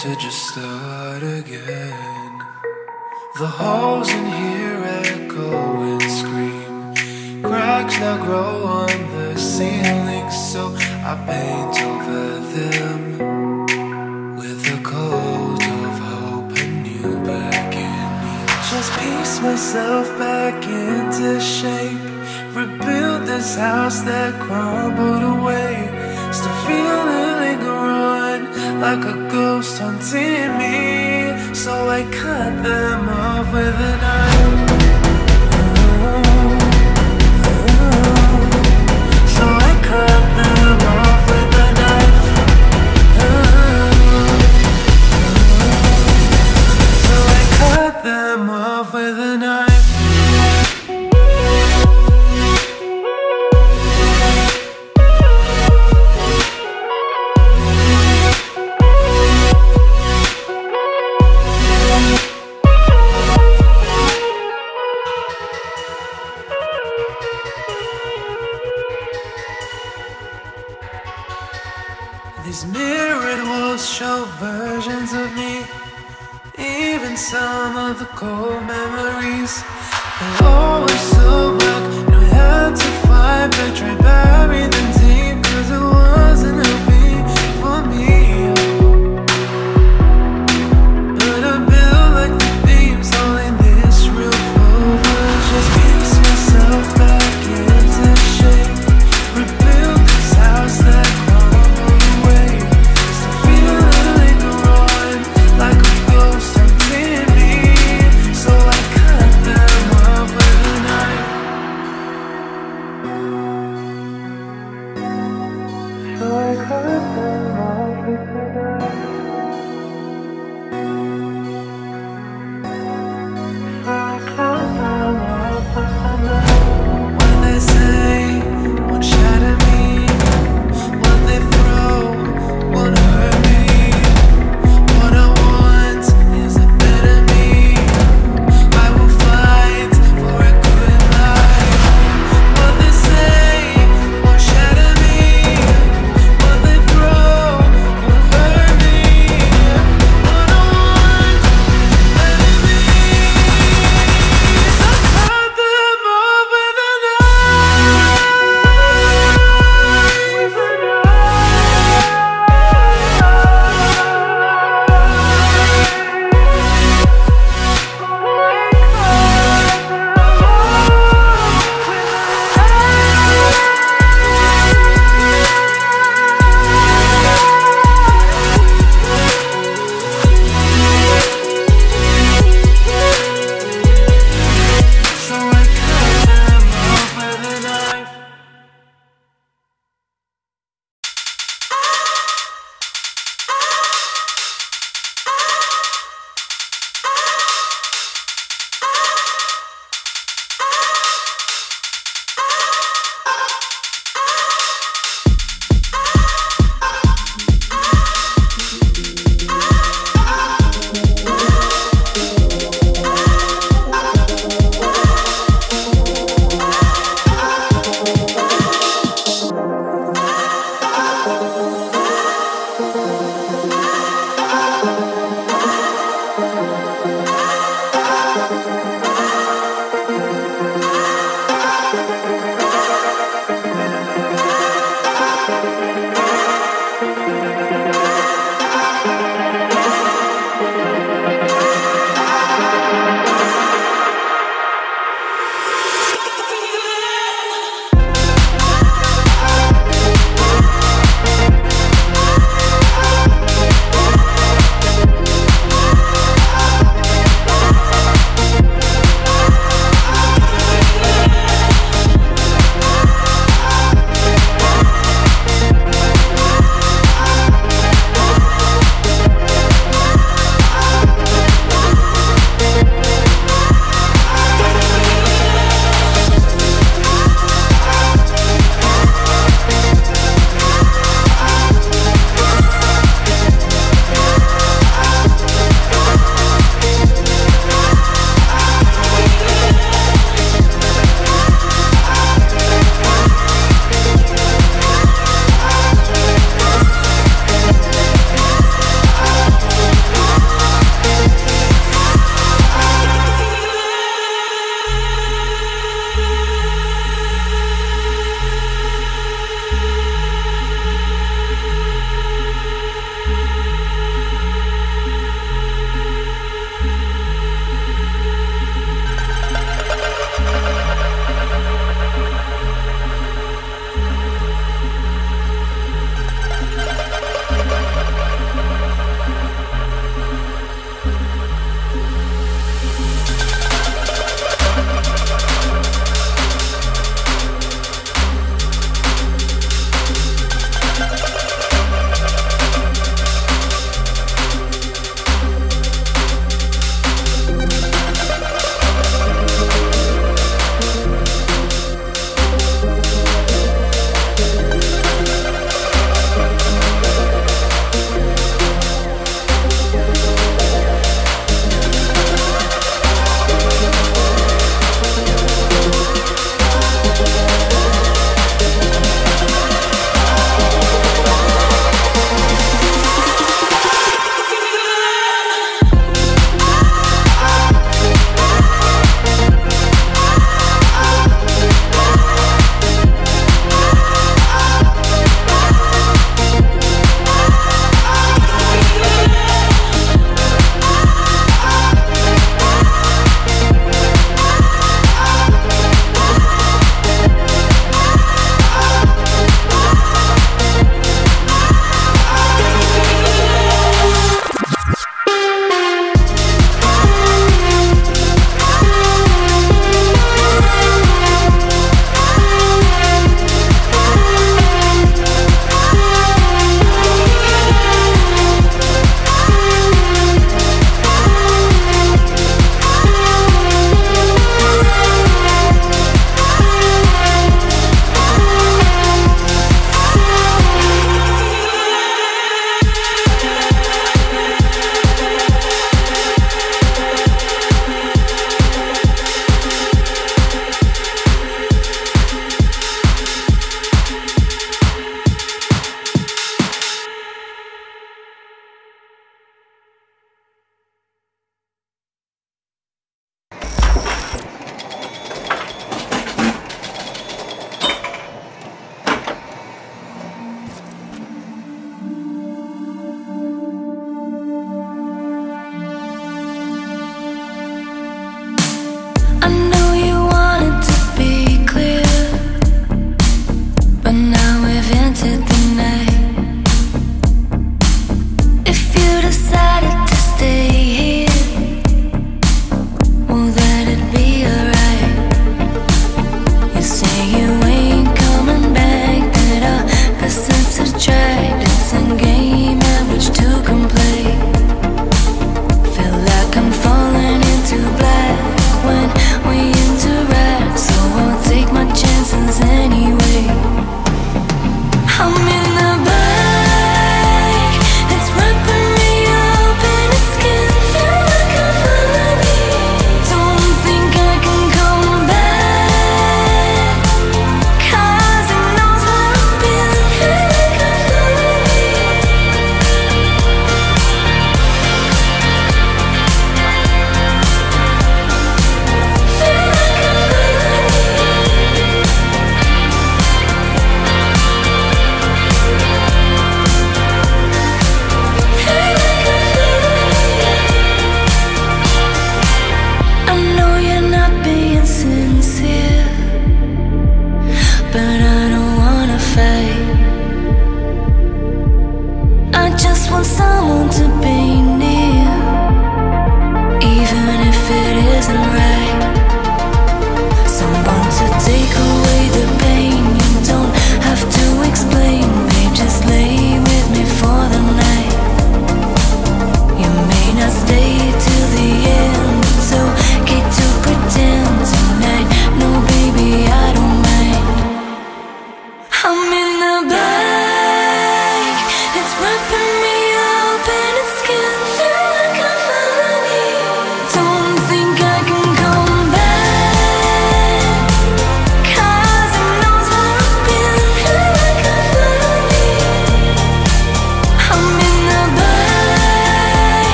to just start again. The halls in here echo and scream. Cracks now grow on the ceiling, so I paint over them with a coat of hope and you back in me. Just piece myself back into shape, rebuild this house that crumbled away. Still feeling like a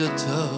your toe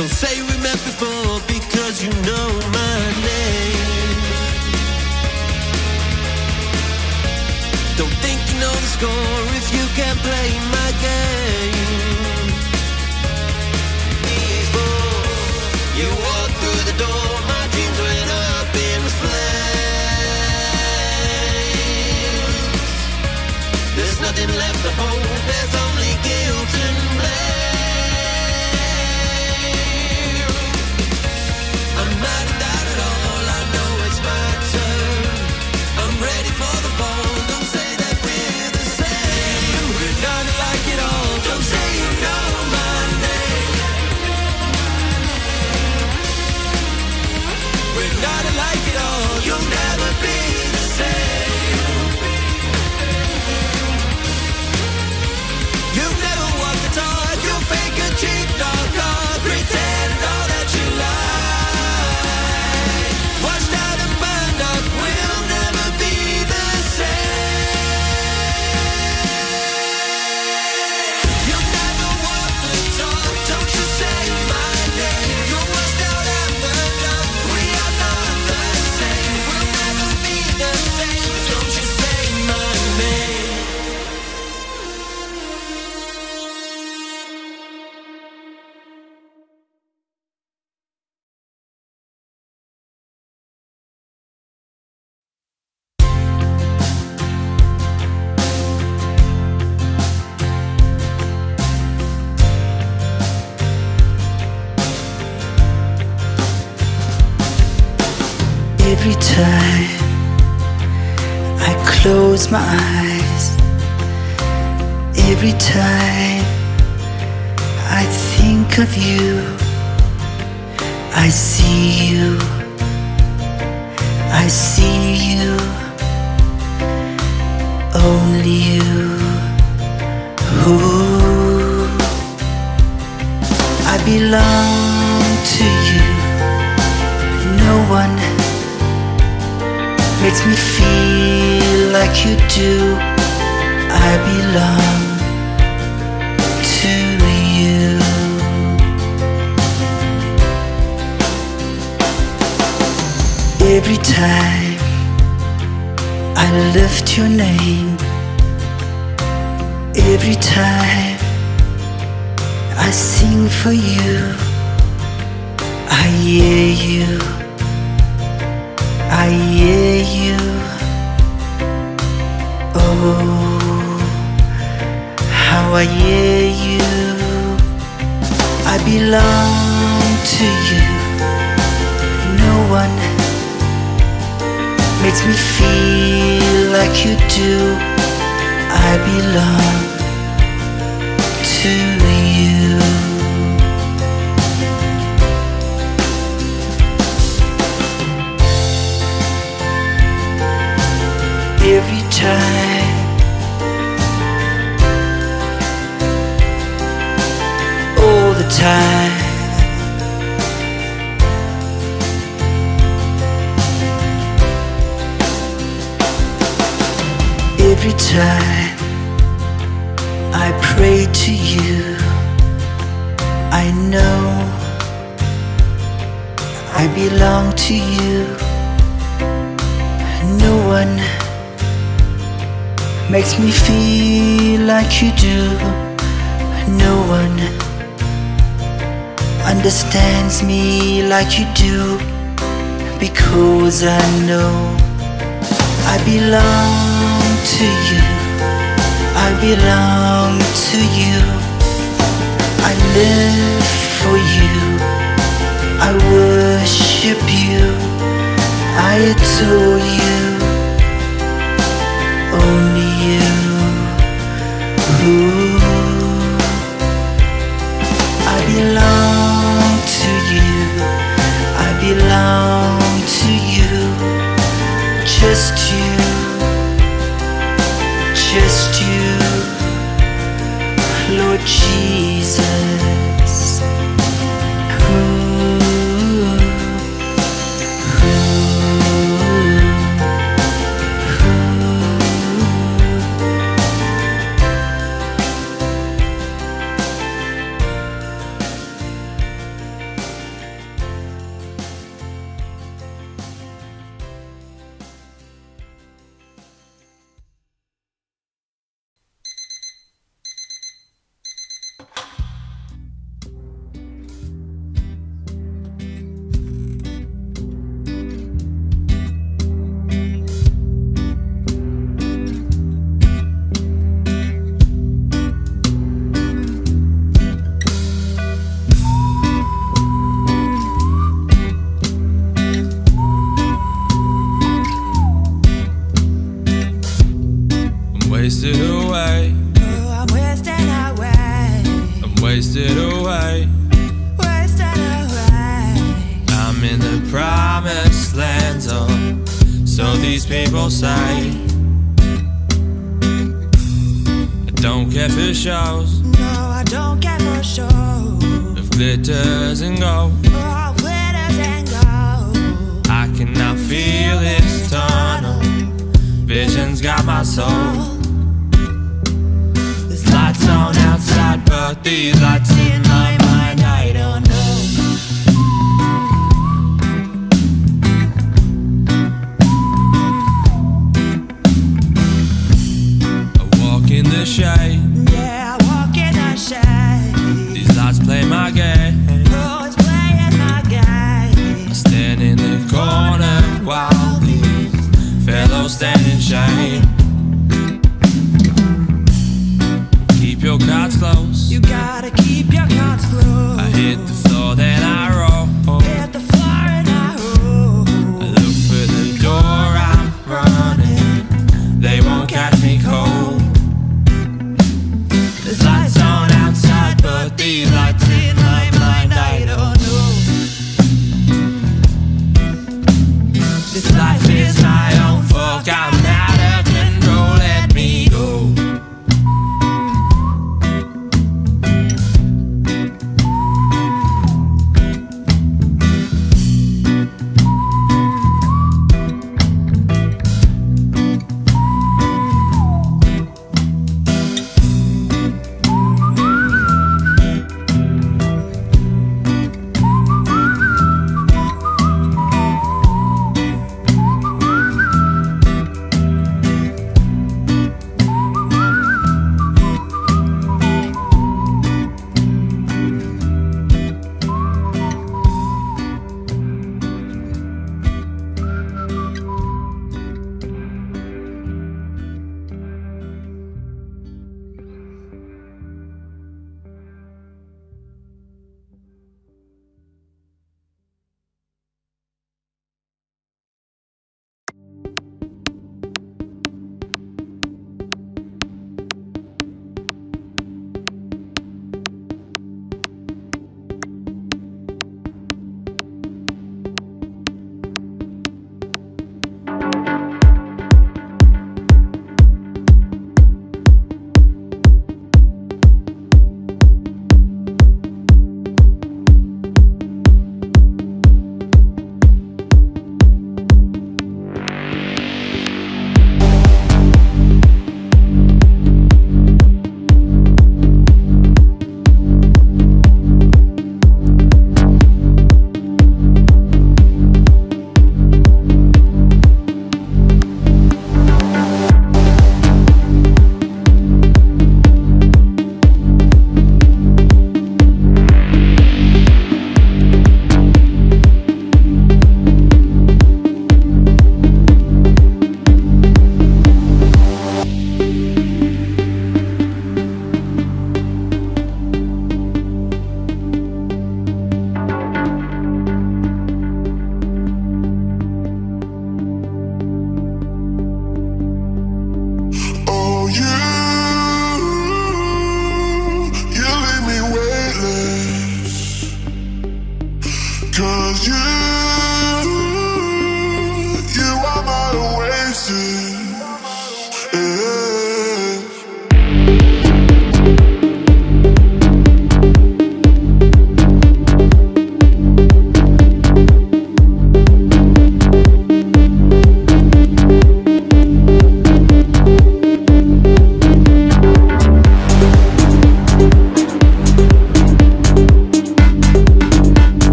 Don't say we met before because you know my name. Don't think you know the score if you can't play my game. Before you walked through the door, my dreams went up in flames. There's nothing left to hold. There's my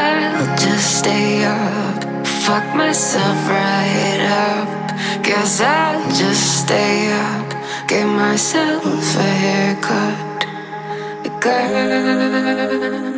I'll just stay up. Fuck myself right up. Guess I'll just stay up. Give myself a haircut. Girl.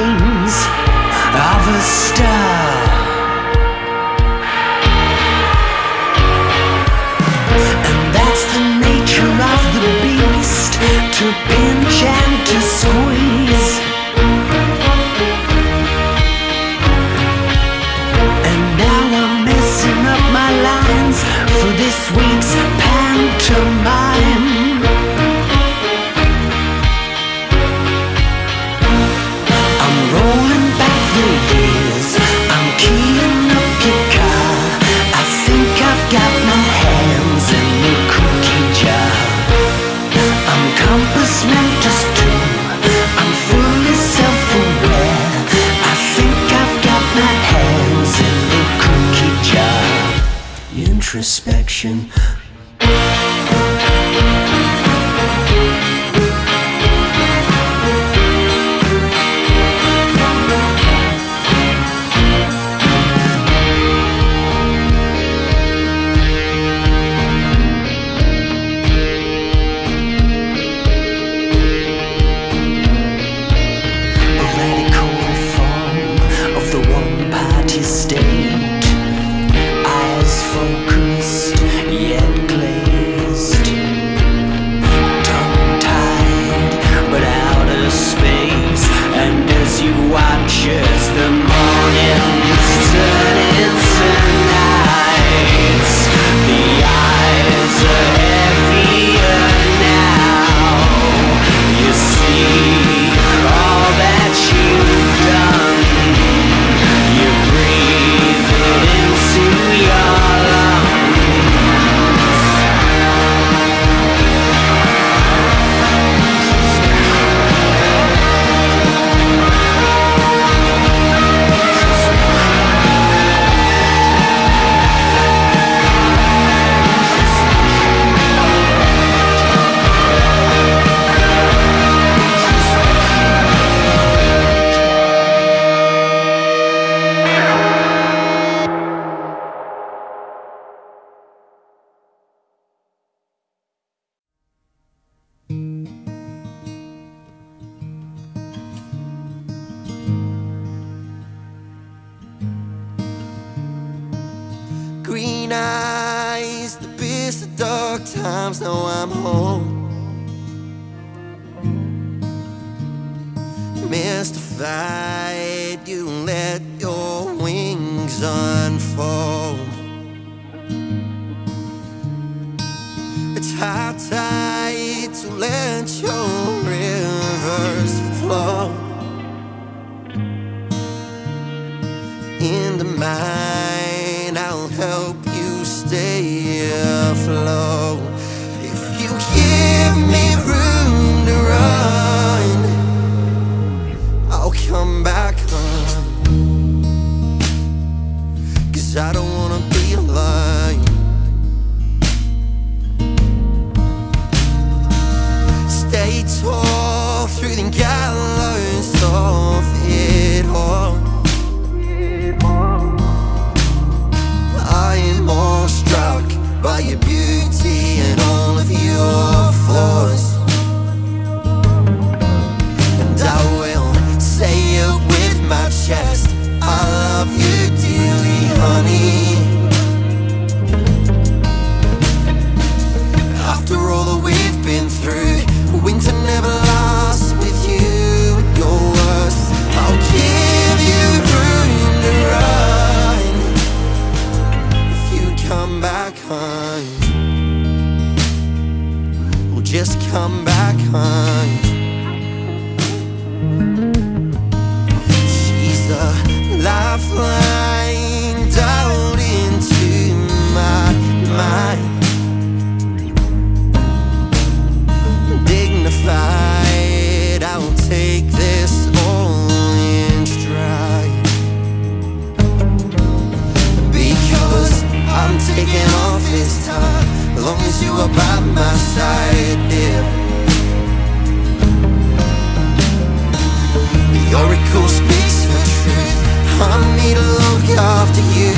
I need to look after you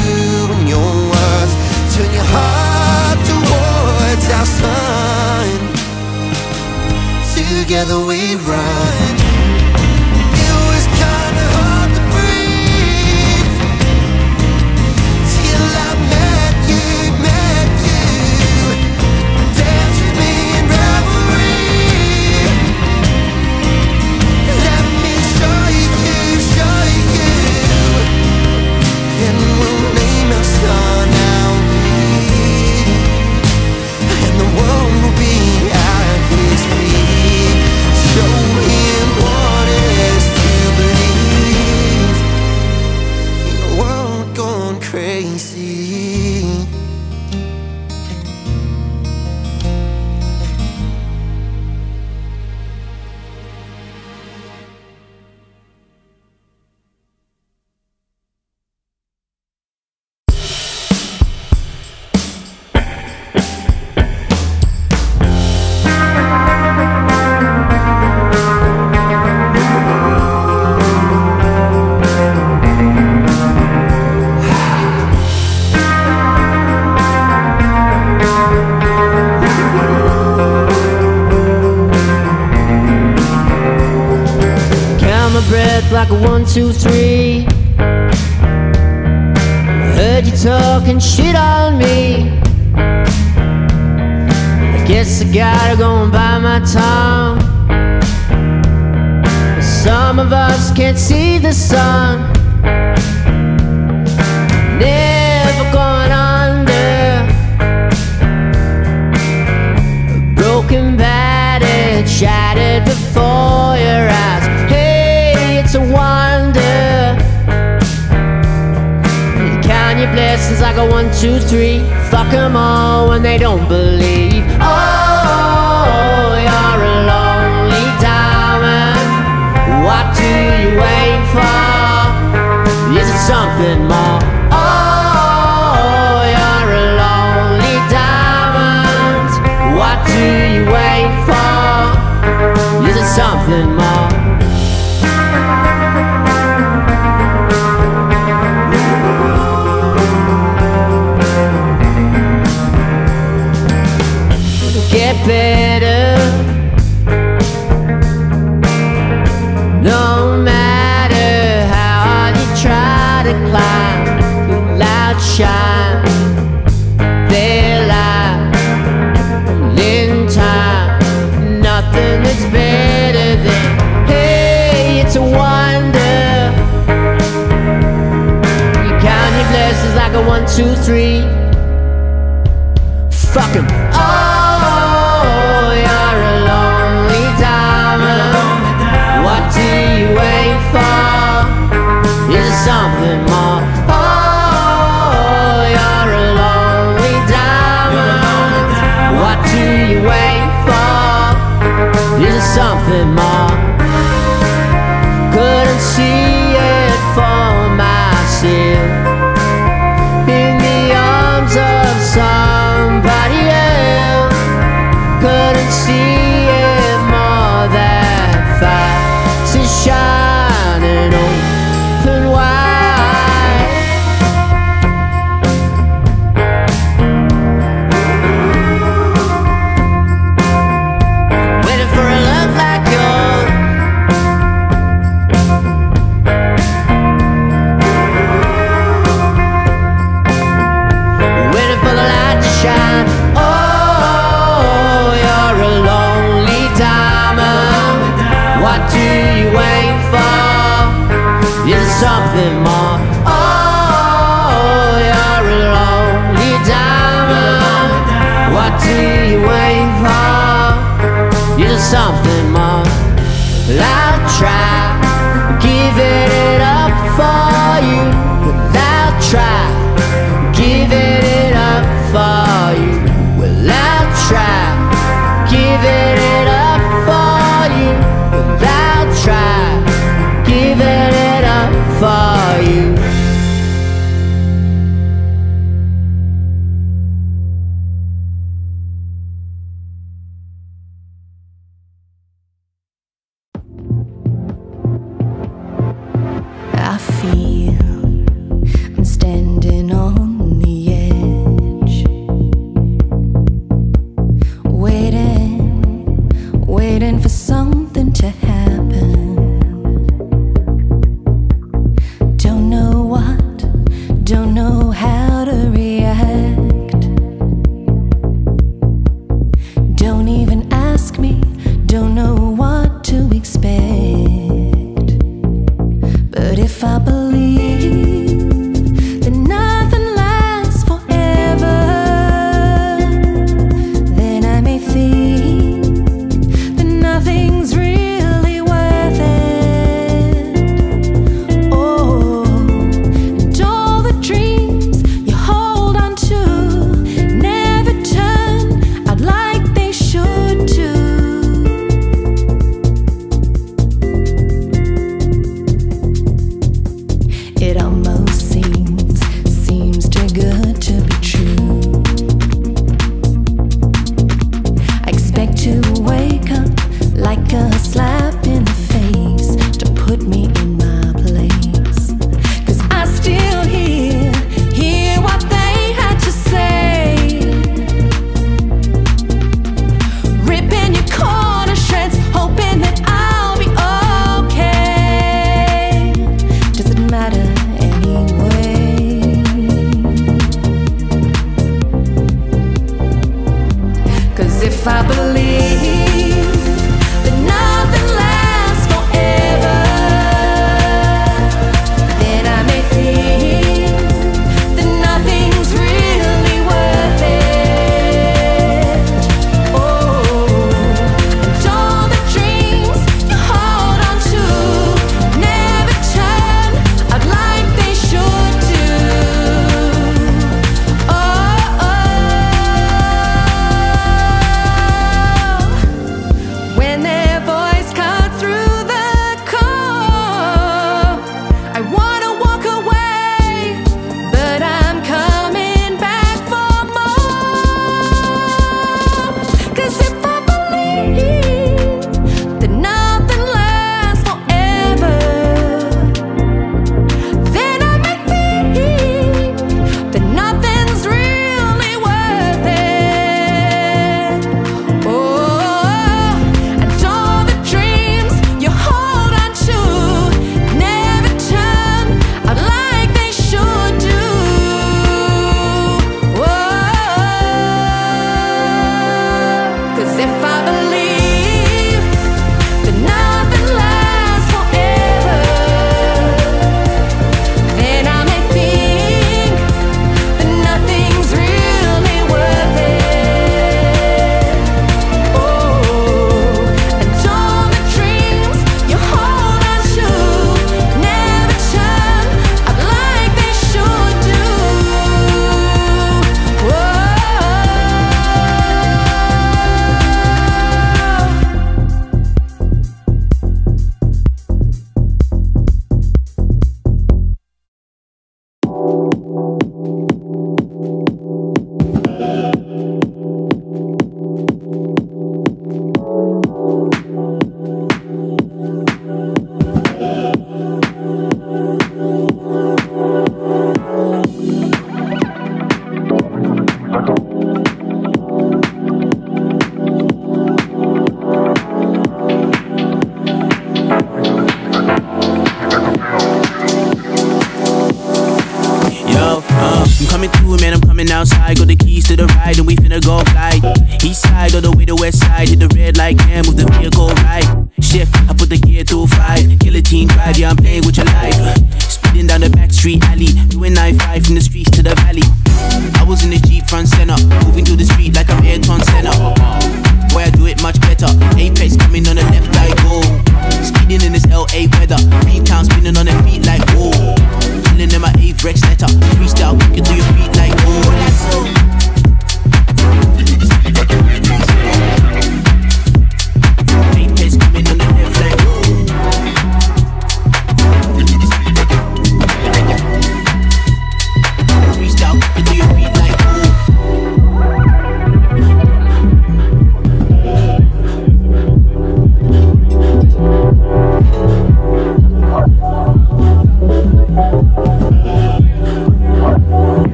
and your worth. Turn your heart towards our sun. Together we run.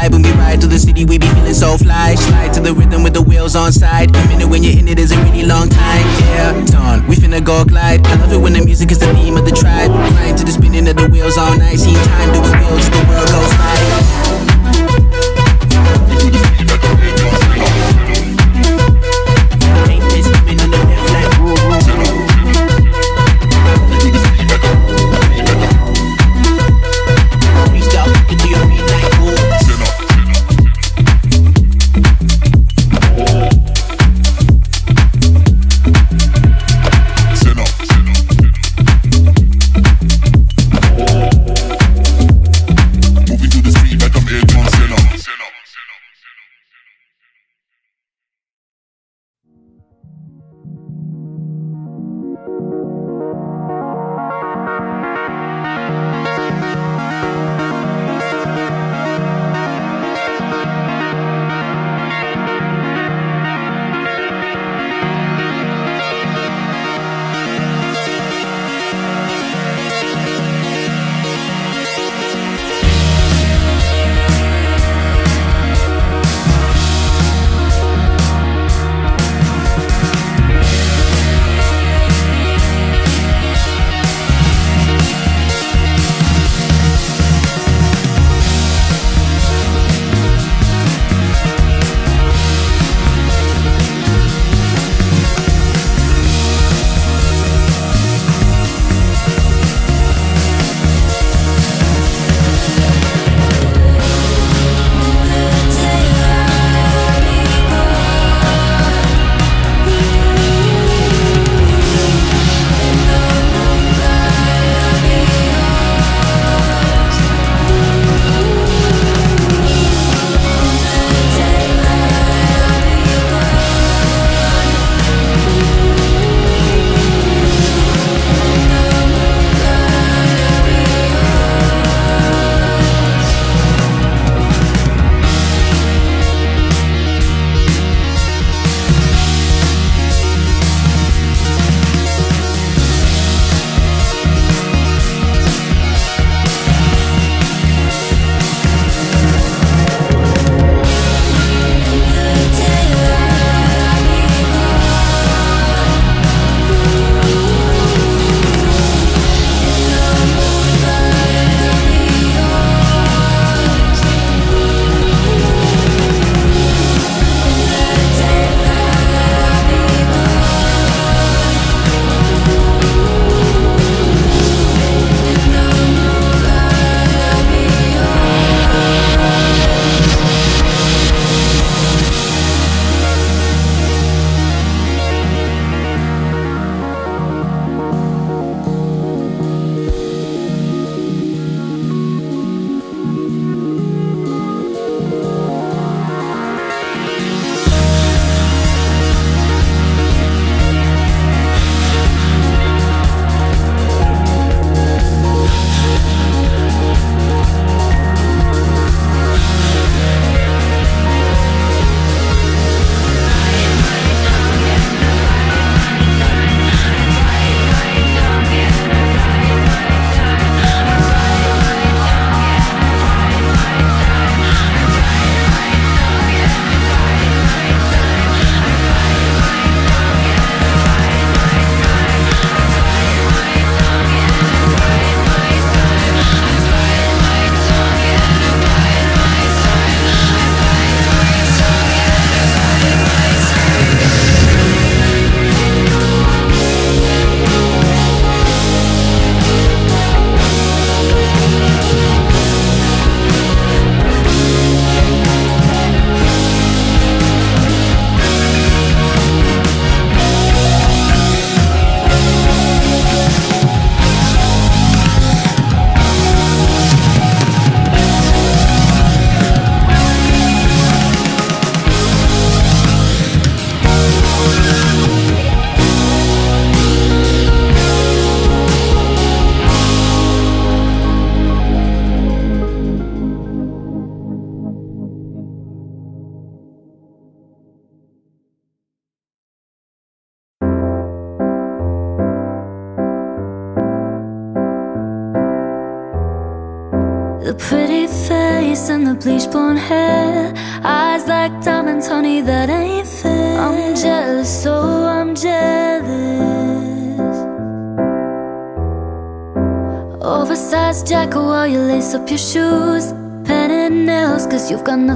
vibe. When we ride through the city, we be feeling so fly. Slide to the rhythm with the wheels on side. A minute when you're in it is a really long time. Yeah, done. We finna go glide. I love it when the music is the theme of the tribe. Grind to the spinning of the wheels all night. Seen time do doing wheels, the world goes by.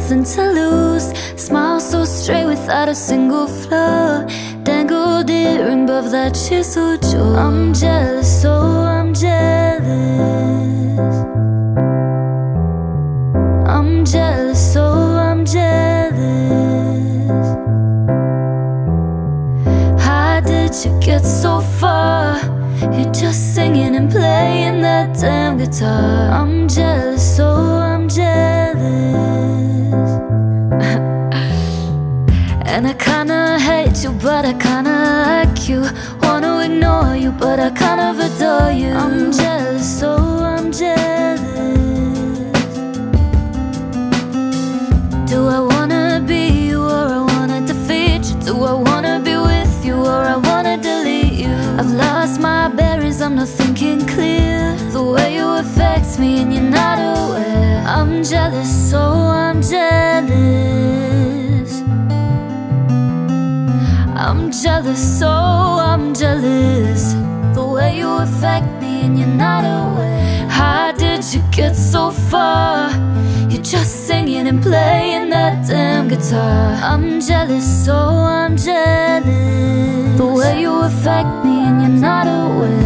Nothing to lose. Smile so straight without a single flaw. Dangled earring above that chisel jaw. I'm jealous, so I'm jealous. I'm jealous, so I'm jealous. How did you get so far? You're just singing and playing that damn guitar. I'm but I kind of adore you. I'm jealous, so I'm jealous. Do I wanna be you or I wanna defeat you? Do I wanna be with you or I wanna delete you? I've lost my bearings, I'm not thinking clear. The way you affect me and you're not aware. I'm jealous, so I'm jealous. I'm jealous, so I'm jealous. You affect me and you're not aware. How did you get so far? You're just singing and playing that damn guitar. I'm jealous, so I'm jealous. The way you affect me and you're not aware.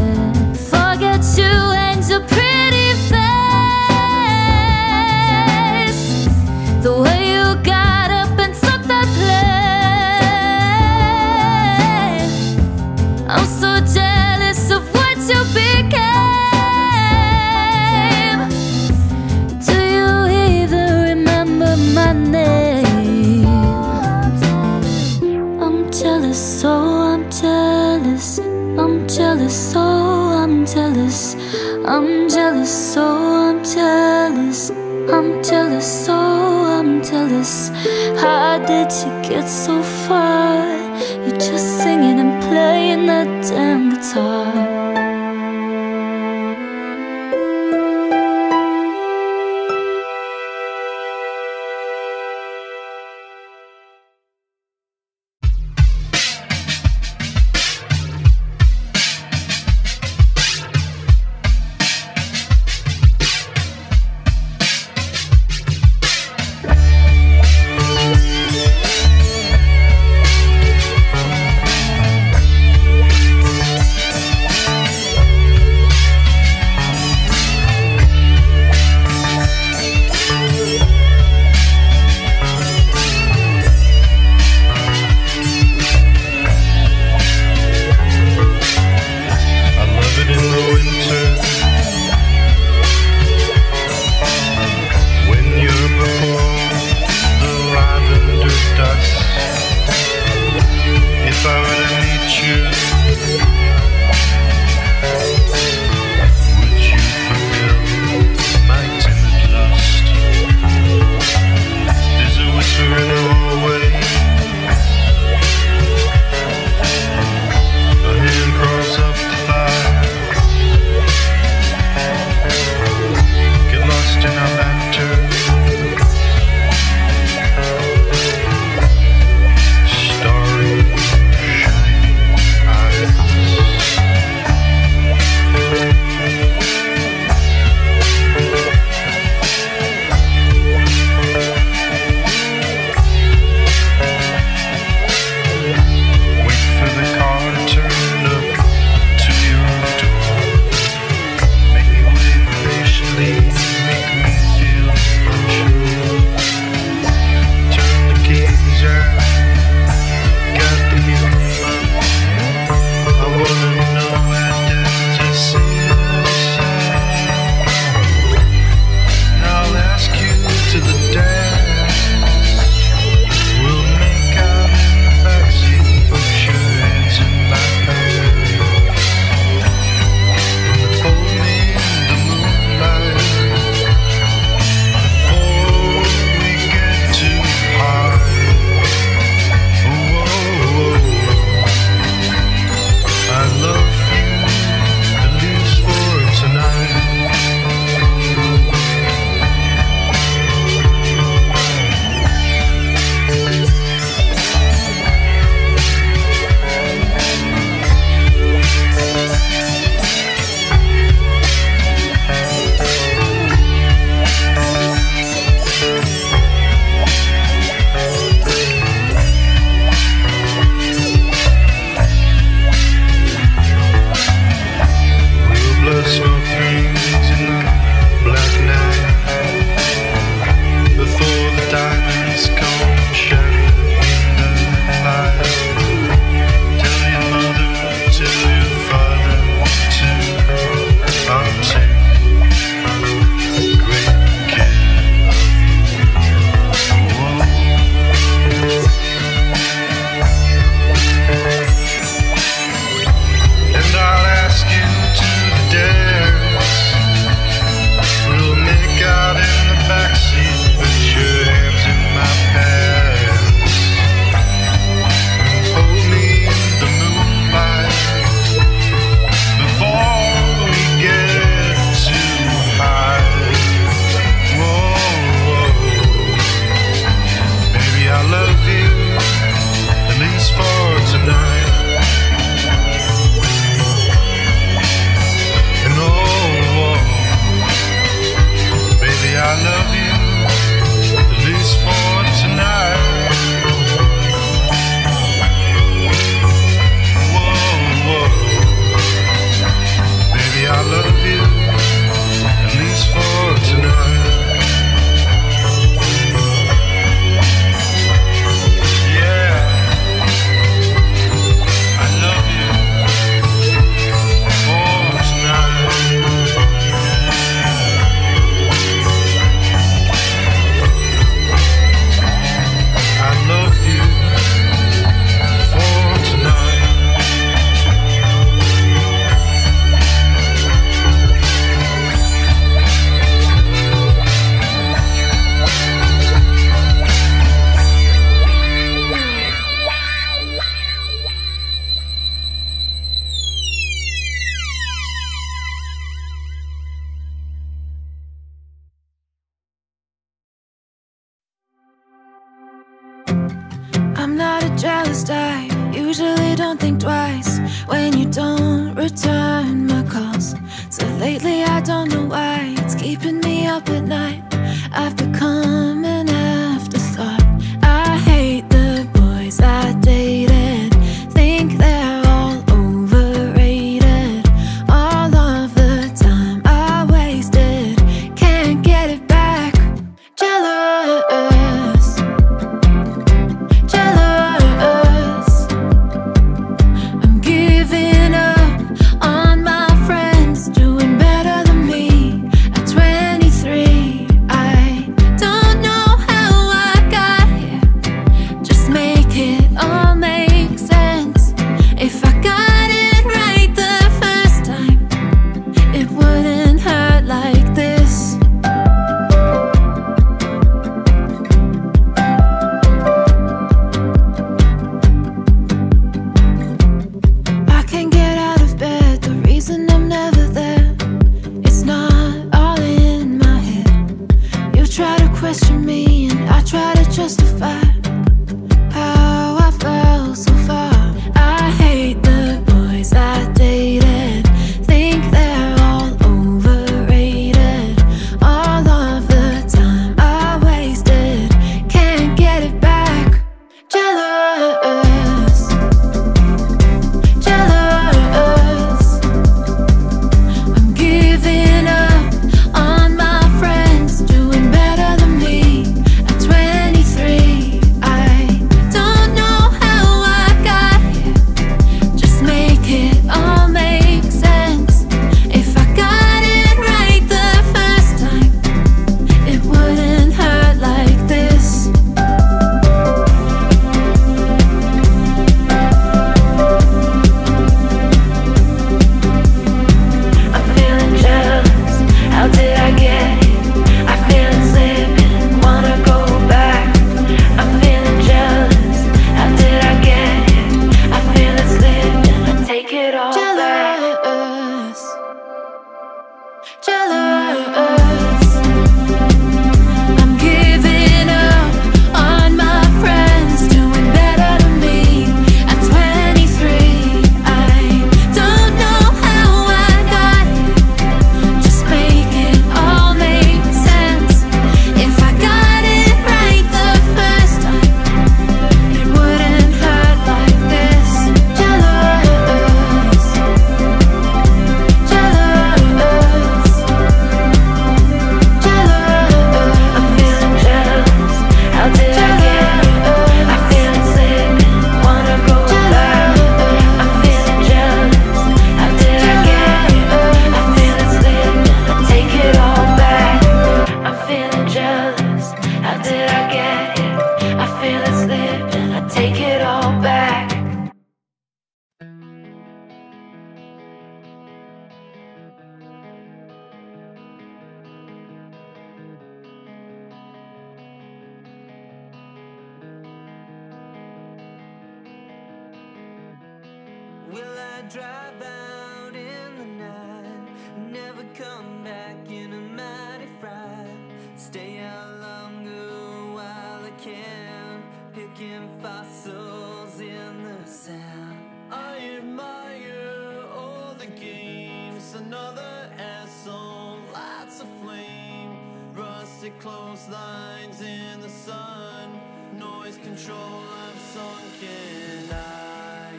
at close lines in the sun. Noise control, I'm sunken. I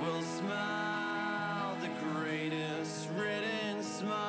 will smile the greatest written smile.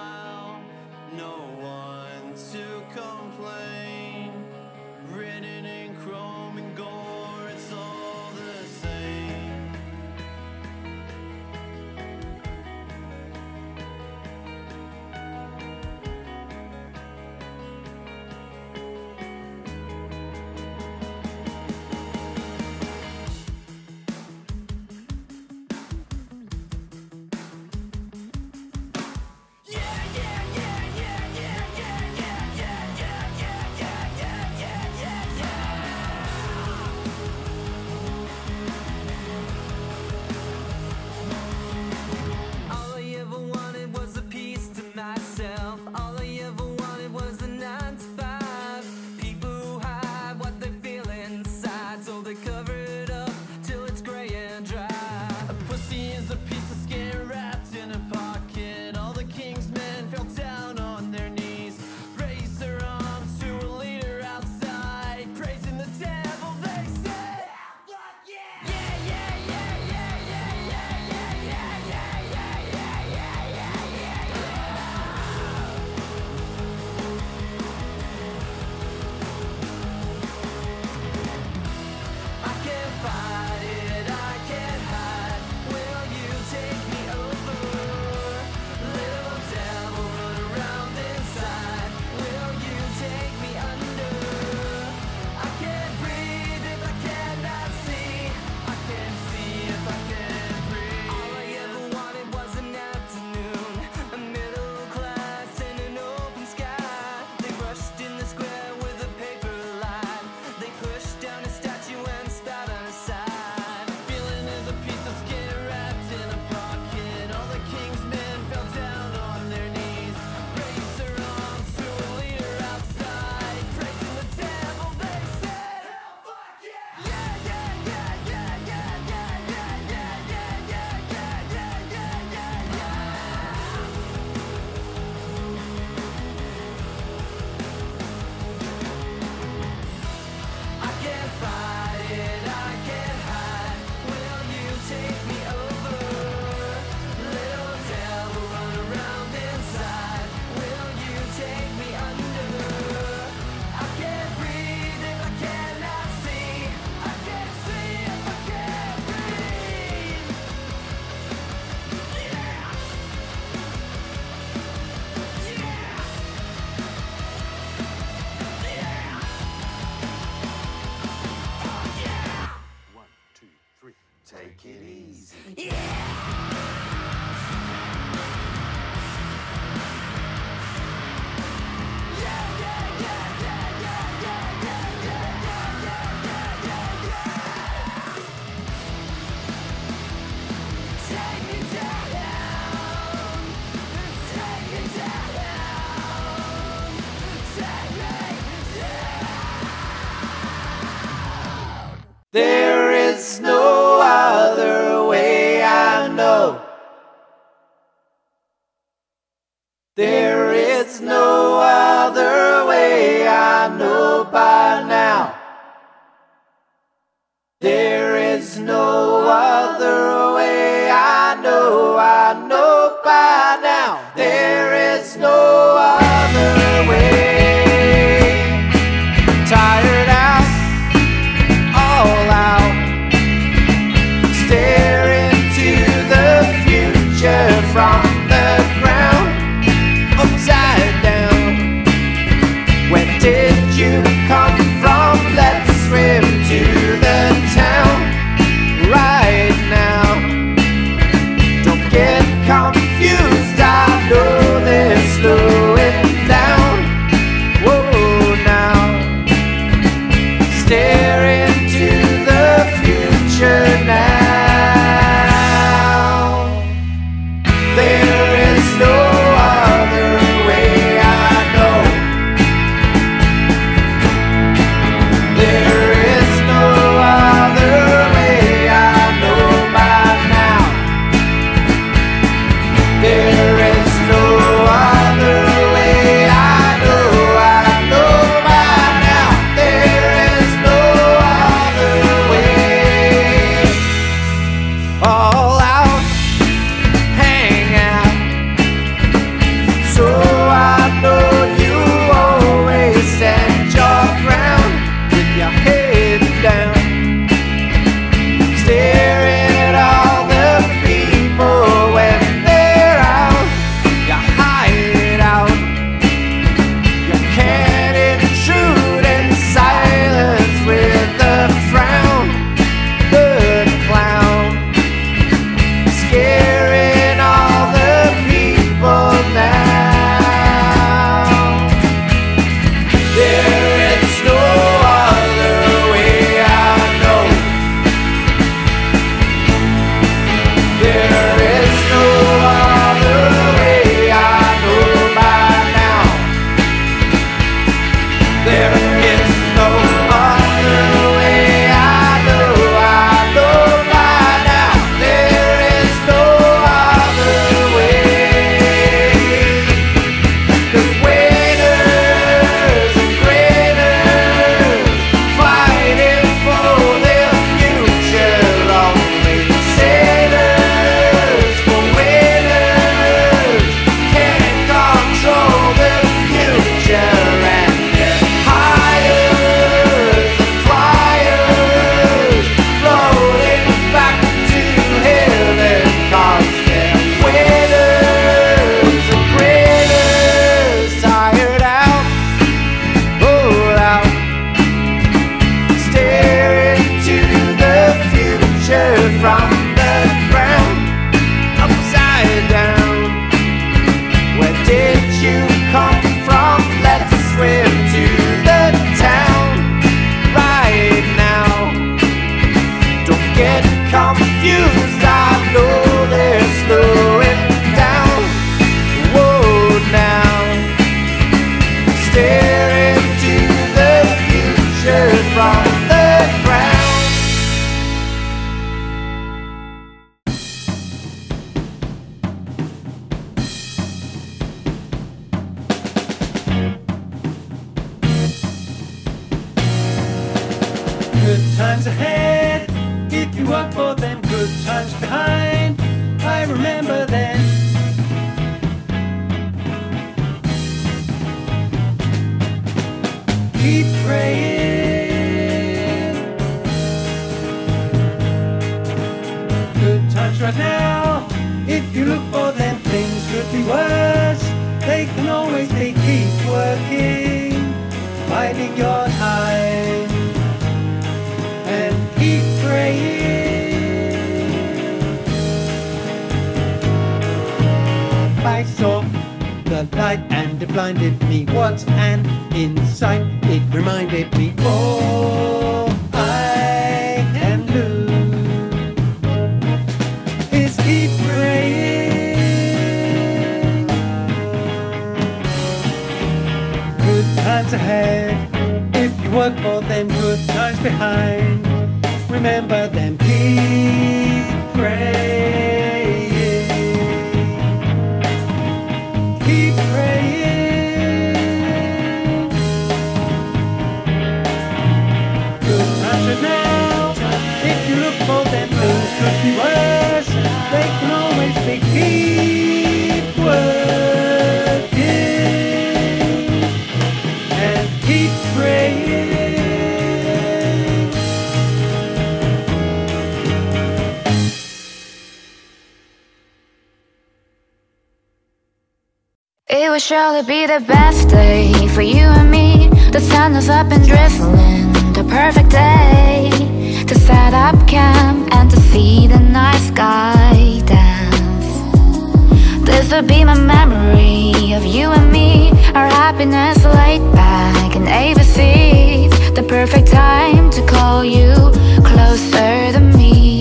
Probably be the best day for you and me? The sun is up and drizzling The perfect day To set up camp and to see the night sky dance. This will be my memory of you and me. Our happiness laid back in ABCs The perfect time to call you closer to me.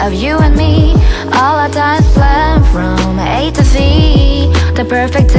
of you and me. All our times planned from A to Z. The perfect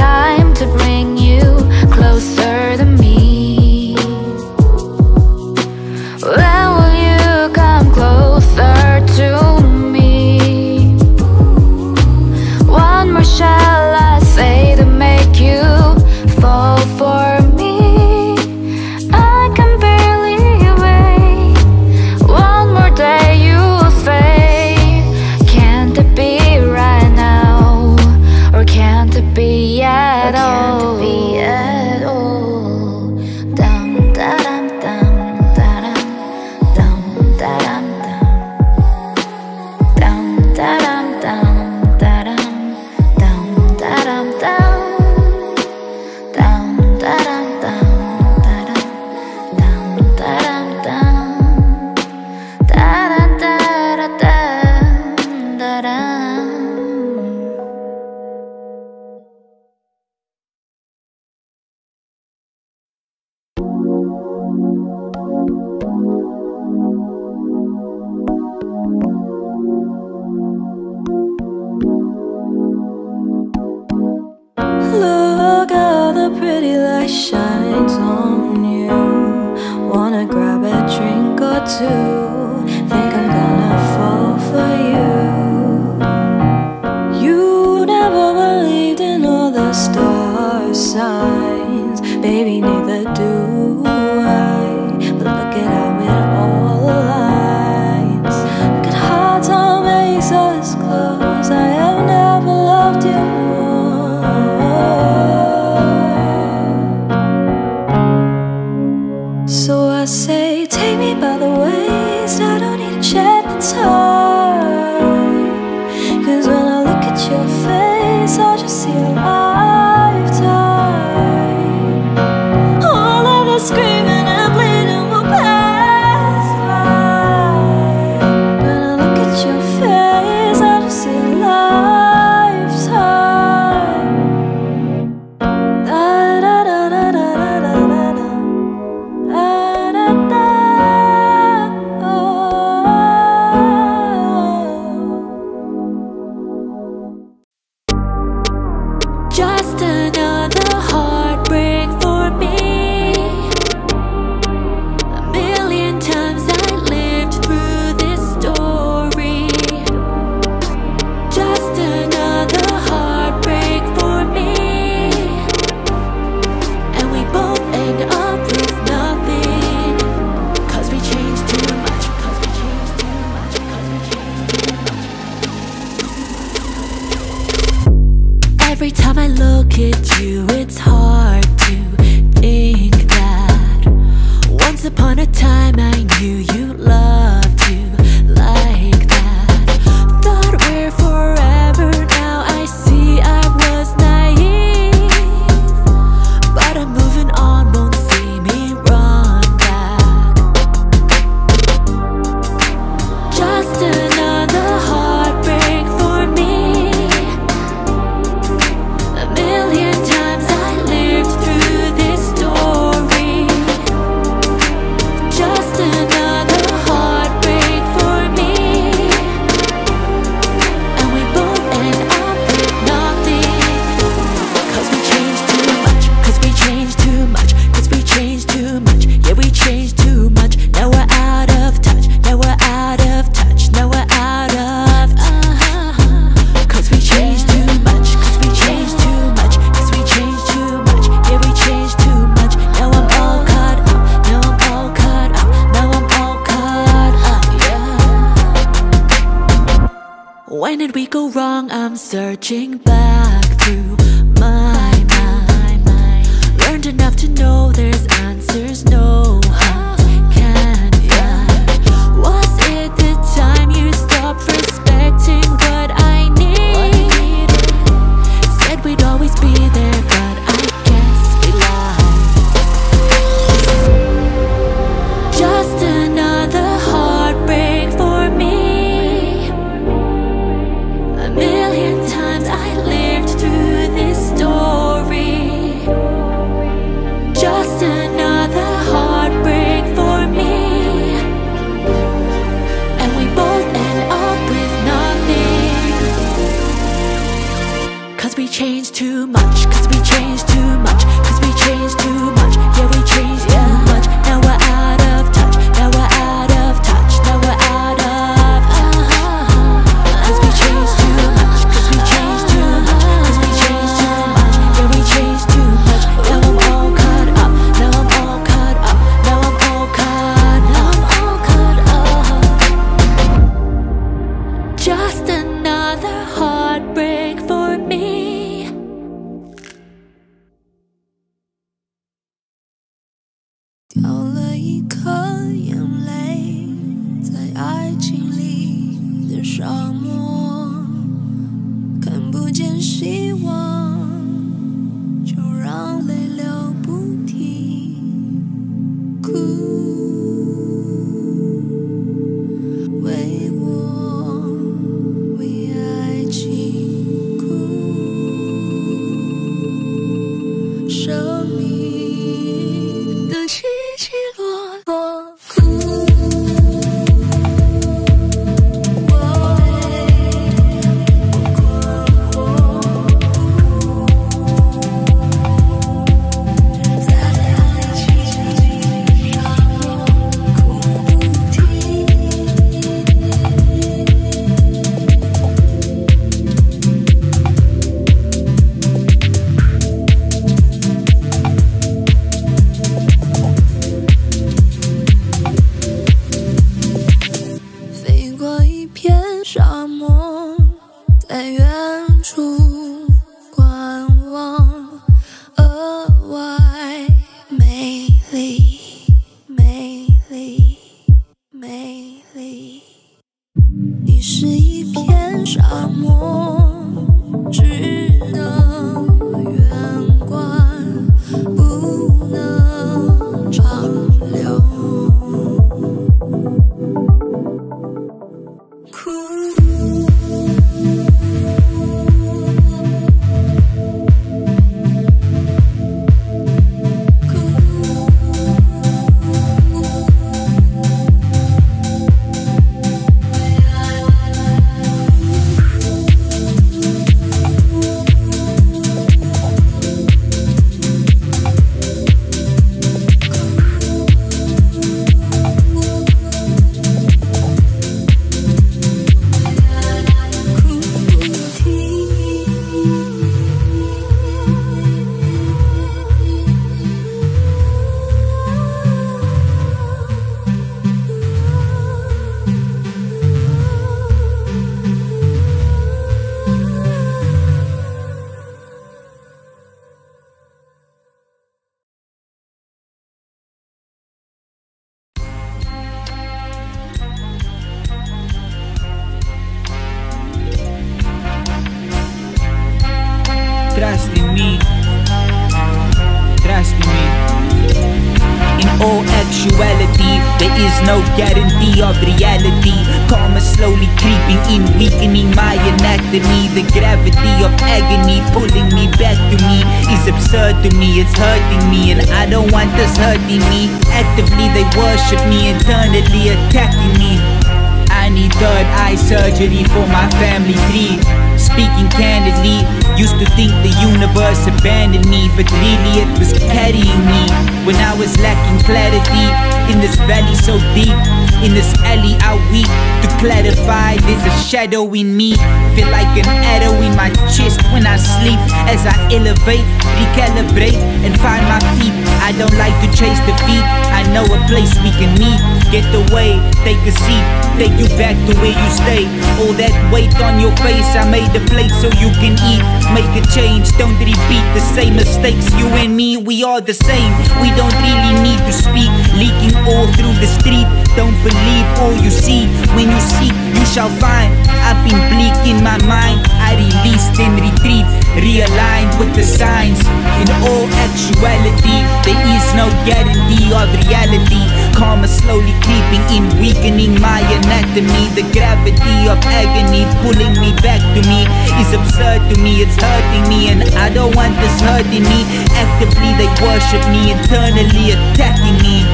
tragedy for my family, please. Speaking candidly, used to think the universe abandoned me, but really it was carrying me when I was lacking clarity. In this valley so deep, in this alley I weep. To clarify, there's a shadow in me. Feel like an arrow in my chest when I sleep. As I elevate, recalibrate, and find my feet. I don't like to chase defeat know a place we can meet. Get away, take a seat, take you back to where you stay. All that weight on your face, I made the plate so you can eat. Make a change, don't repeat the same mistakes. You and me, we are the same. We don't really need to speak. Leaking all through the street. Don't believe all you see. When you seek, you shall find. I've been bleak in my mind. I released and retreat, realigned with the signs. In all actuality, there is no guarantee of reality. Karma slowly creeping in, weakening my anatomy. The gravity of agony pulling me back to me is absurd to me. It's hurting me, and I don't want this hurting me. Actively, they worship me, internally attacking me.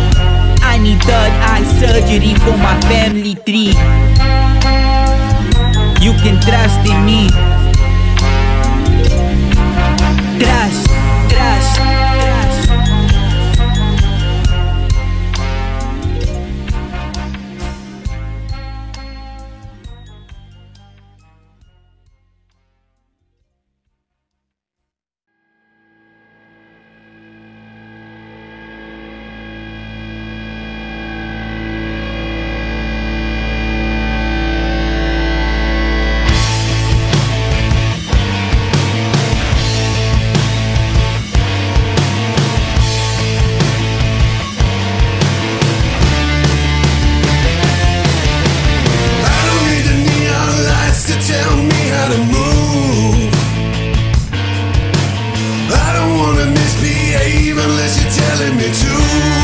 I need third eye surgery for my family tree. You can trust in me. Me to.